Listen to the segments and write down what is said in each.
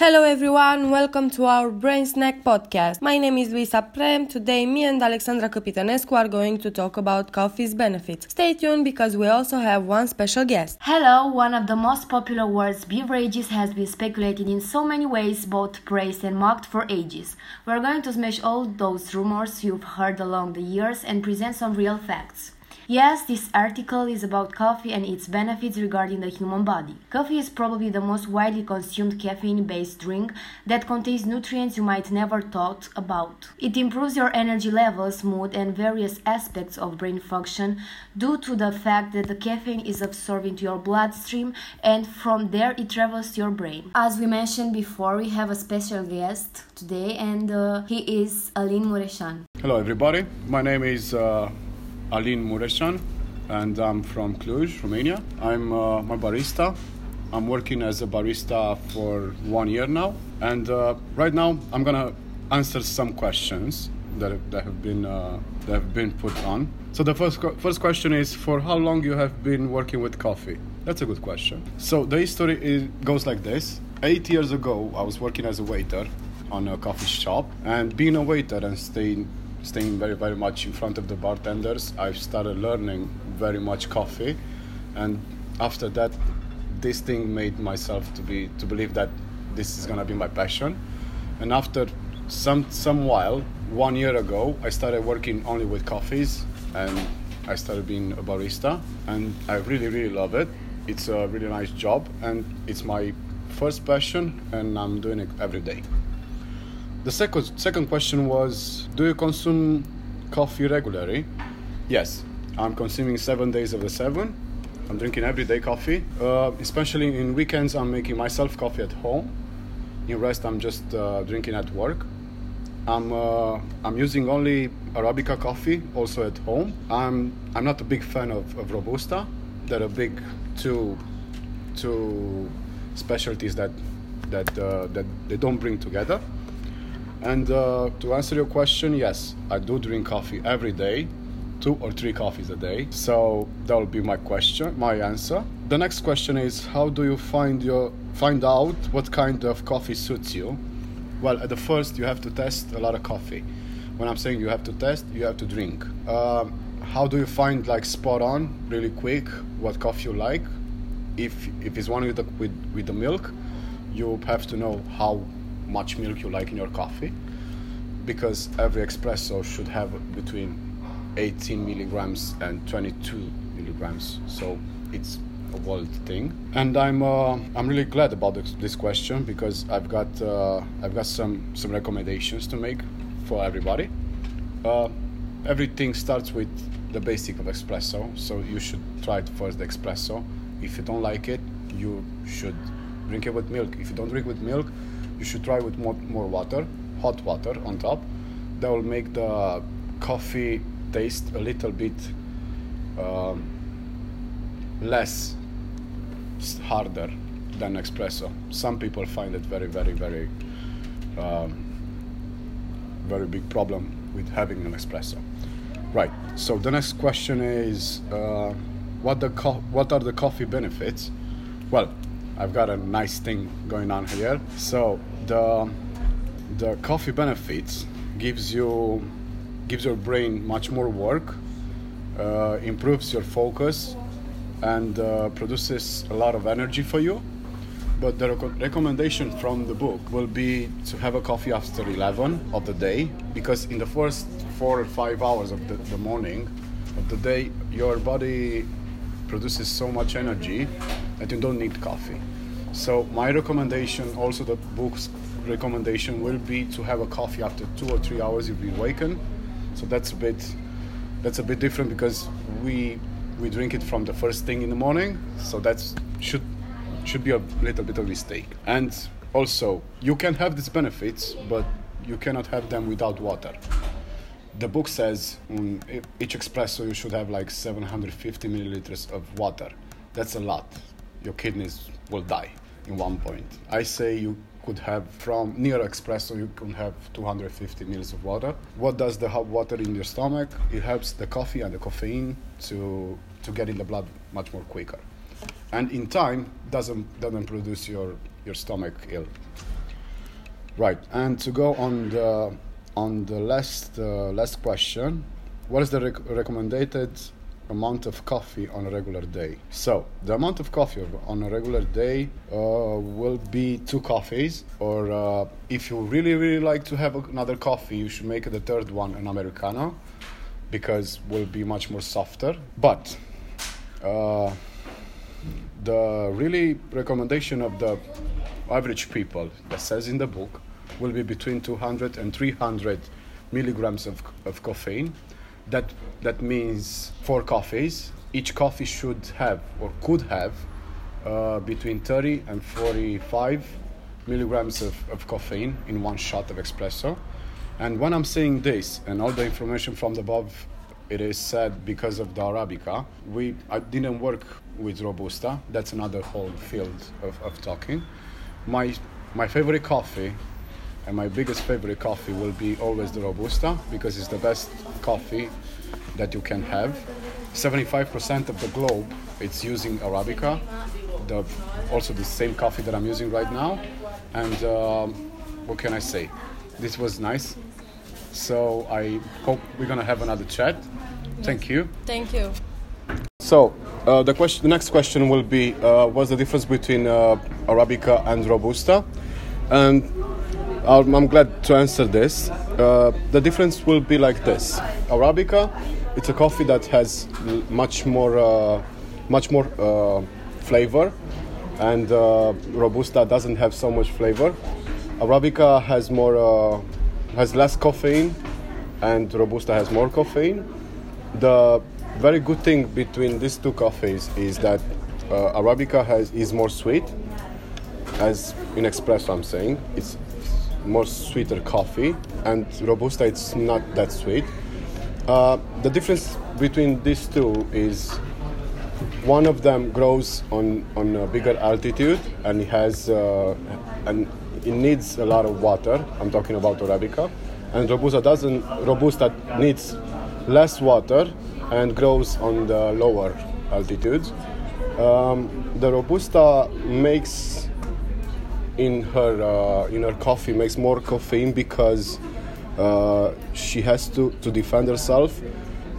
Hello everyone, welcome to our Brain Snack podcast. My name is Luisa Prem. Today, me and Alexandra Capitanescu are going to talk about coffee's benefits. Stay tuned because we also have one special guest. Hello, one of the most popular words, beverages, has been speculated in so many ways, both praised and mocked for ages. We're going to smash all those rumors you've heard along the years and present some real facts. Yes, this article is about coffee and its benefits regarding the human body. Coffee is probably the most widely consumed caffeine based drink that contains nutrients you might never thought about. It improves your energy levels, mood, and various aspects of brain function due to the fact that the caffeine is absorbed into your bloodstream and from there it travels to your brain. As we mentioned before, we have a special guest today and uh, he is Alin Mureșan. Hello, everybody. My name is uh, Alin Mureșan, and I'm from Cluj, Romania. I'm uh, my barista. I'm working as a barista for one year now, and uh, right now I'm gonna answer some questions that, that have been uh, that have been put on. So the first first question is for how long you have been working with coffee? That's a good question. So the history is, goes like this. Eight years ago, I was working as a waiter on a coffee shop, and being a waiter and staying staying very very much in front of the bartenders. I started learning very much coffee. And after that this thing made myself to be to believe that this is gonna be my passion. And after some some while one year ago i started working only with coffees and i started being a barista. And i really really love it. It's a really nice job and it's my first passion and i'm doing it every day the second second question was, do you consume coffee regularly? Yes, I'm consuming seven days of the seven. I'm drinking everyday coffee, uh, especially in weekends. I'm making myself coffee at home. In rest, I'm just uh, drinking at work. I'm uh, I'm using only Arabica coffee also at home. I'm I'm not a big fan of, of Robusta. They're a big two two specialties that that uh, that they don't bring together. And uh, to answer your question, yes, I do drink coffee every day, two or three coffees a day. So that will be my question, my answer. The next question is, how do you find your find out what kind of coffee suits you? Well, at the first, you have to test a lot of coffee. When I'm saying you have to test, you have to drink. Um, how do you find like spot on, really quick, what coffee you like? If if it's one with the, with with the milk, you have to know how much milk you like in your coffee because every espresso should have between 18 milligrams and 22 milligrams. So it's a wild thing. And i'm uh, i'm really glad about this, question because i've got uh, i've got some some recommendations to make for everybody. Uh, everything starts with the basic of espresso so you should try first the espresso. If you don't like it you should drink it with milk. If you don't drink with milk you should try with more, more water, hot water on top. That will make the coffee taste a little bit um, less harder than espresso. Some people find it very, very, very, um, very big problem with having an espresso. Right. So the next question is, uh, what the co- what are the coffee benefits? Well, I've got a nice thing going on here. So the the coffee benefits gives you gives your brain much more work, uh, improves your focus, and uh, produces a lot of energy for you. But the rec- recommendation from the book will be to have a coffee after 11 of the day because in the first four or five hours of the, the morning of the day, your body produces so much energy that you don't need coffee. So my recommendation, also the book's recommendation, will be to have a coffee after two or three hours you've been awakened. So that's a bit that's a bit different because we we drink it from the first thing in the morning. So that's should should be a little bit of mistake. And also, you can have these benefits, but you cannot have them without water. The book says um, each espresso you should have like 750 milliliters of water. That's a lot. Your kidneys will die in one point. I say you could have from near espresso you can have 250 mils of water. What does the hot water in your stomach? It helps the coffee and the caffeine to to get in the blood much more quicker, and in time doesn't doesn't produce your your stomach ill. Right, and to go on the on the last uh, last question, what is the rec- recommended amount of coffee on a regular day? So the amount of coffee on a regular day uh, will be two coffees, or uh, if you really really like to have another coffee, you should make the third one an americano, because will be much more softer. But uh, the really recommendation of the average people that says in the book will be between 200 and 300 milligrams of, of caffeine. That, that means four coffees. Each coffee should have or could have uh, between 30 and 45 milligrams of, of caffeine in one shot of espresso. And when I'm saying this and all the information from the above, it is said because of the Arabica. We I didn't work with Robusta. That's another whole field of, of talking. My my favorite coffee and my biggest favorite coffee will be always the Robusta because it's the best coffee that you can have. 75% of the globe it's using Arabica, the, also the same coffee that I'm using right now. And um, what can I say? This was nice. So I hope we're gonna have another chat. Thank you. Thank you. So uh, the question, the next question will be, uh, what's the difference between uh, Arabica and Robusta? And I'm glad to answer this. Uh, the difference will be like this: Arabica, it's a coffee that has much more, uh, much more uh, flavor, and uh, Robusta doesn't have so much flavor. Arabica has more, uh, has less caffeine, and Robusta has more caffeine. The very good thing between these two coffees is that uh, Arabica has is more sweet, as in espresso. I'm saying it's more sweeter coffee, and Robusta it's not that sweet. Uh, the difference between these two is one of them grows on, on a bigger altitude and it has uh, and it needs a lot of water. I'm talking about Arabica, and Robusta doesn't. Robusta needs less water and grows on the lower altitudes. Um, the Robusta makes in her uh, in her coffee makes more caffeine because uh, she has to, to defend herself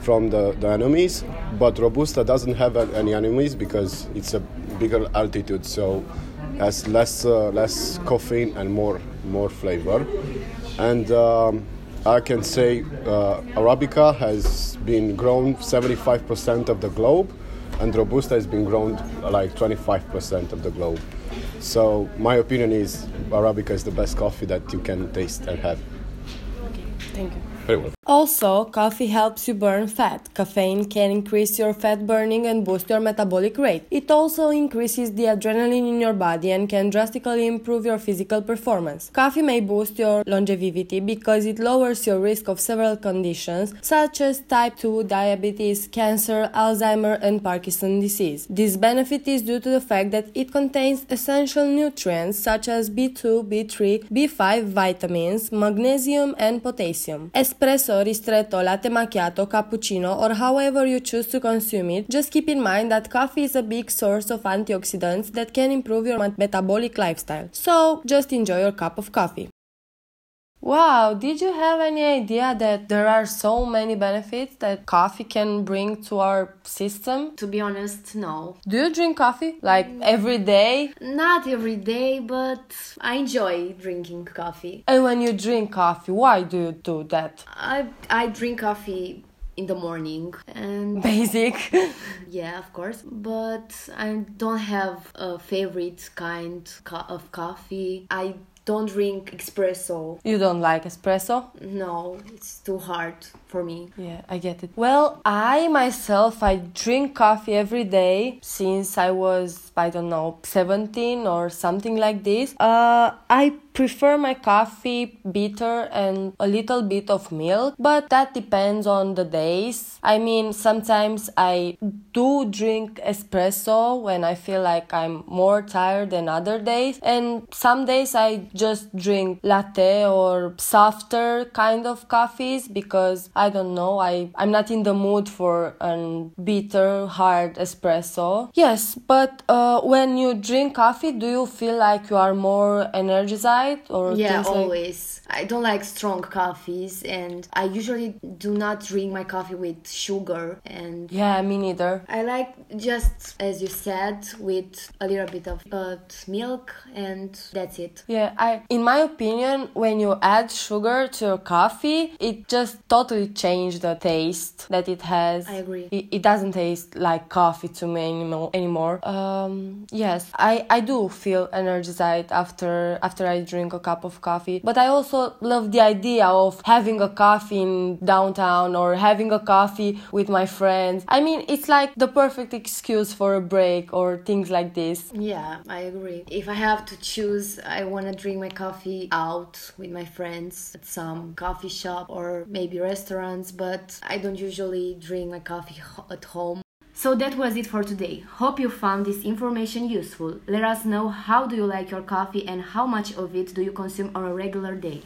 from the, the enemies. But Robusta doesn't have any enemies because it's a bigger altitude, so has less uh, less caffeine and more more flavor. And um, I can say uh, Arabica has been grown 75% of the globe, and Robusta has been grown like 25% of the globe. So my opinion is Arabica is the best coffee that you can taste and have. Okay, thank you. Very well. Also, coffee helps you burn fat. Caffeine can increase your fat burning and boost your metabolic rate. It also increases the adrenaline in your body and can drastically improve your physical performance. Coffee may boost your longevity because it lowers your risk of several conditions such as type 2 diabetes, cancer, Alzheimer, and Parkinson disease. This benefit is due to the fact that it contains essential nutrients such as B2, B3, B5 vitamins, magnesium, and potassium. Espresso, ristretto, latte macchiato, cappuccino, or however you choose to consume it, just keep in mind that coffee is a big source of antioxidants that can improve your metabolic lifestyle. So, just enjoy your cup of coffee. Wow, did you have any idea that there are so many benefits that coffee can bring to our system? To be honest, no. Do you drink coffee like every day? Not every day, but I enjoy drinking coffee. And when you drink coffee, why do you do that? I I drink coffee in the morning and Basic. yeah, of course, but I don't have a favorite kind of coffee. I don't drink espresso. you don't like espresso? No, it's too hard for me. Yeah, I get it. Well, I myself I drink coffee every day since I was I don't know 17 or something like this. Uh, I prefer my coffee bitter and a little bit of milk, but that depends on the days. I mean, sometimes I do drink espresso when I feel like I'm more tired than other days, and some days I just drink latte or softer kind of coffees because I don't know, I, I'm not in the mood for an bitter, hard espresso. Yes, but uh, when you drink coffee, do you feel like you are more energized or Yeah, things like- always. I don't like strong coffees, and I usually do not drink my coffee with sugar. And Yeah, me neither. I like just as you said, with a little bit of uh, milk, and that's it. Yeah, I in my opinion, when you add sugar to your coffee, it just totally changed the taste that it has. I agree. It, it doesn't taste like coffee to me anymore. Anymore. Um, yes, I I do feel energized after after I drink a cup of coffee. But I also love the idea of having a coffee in downtown or having a coffee with my friends. I mean, it's like the perfect excuse for a break or things like this. Yeah, I agree. If I have to choose, I want to drink my coffee out with my friends at some coffee shop or maybe restaurants, but I don't usually drink my coffee at home. So that was it for today. Hope you found this information useful. Let us know how do you like your coffee and how much of it do you consume on a regular day.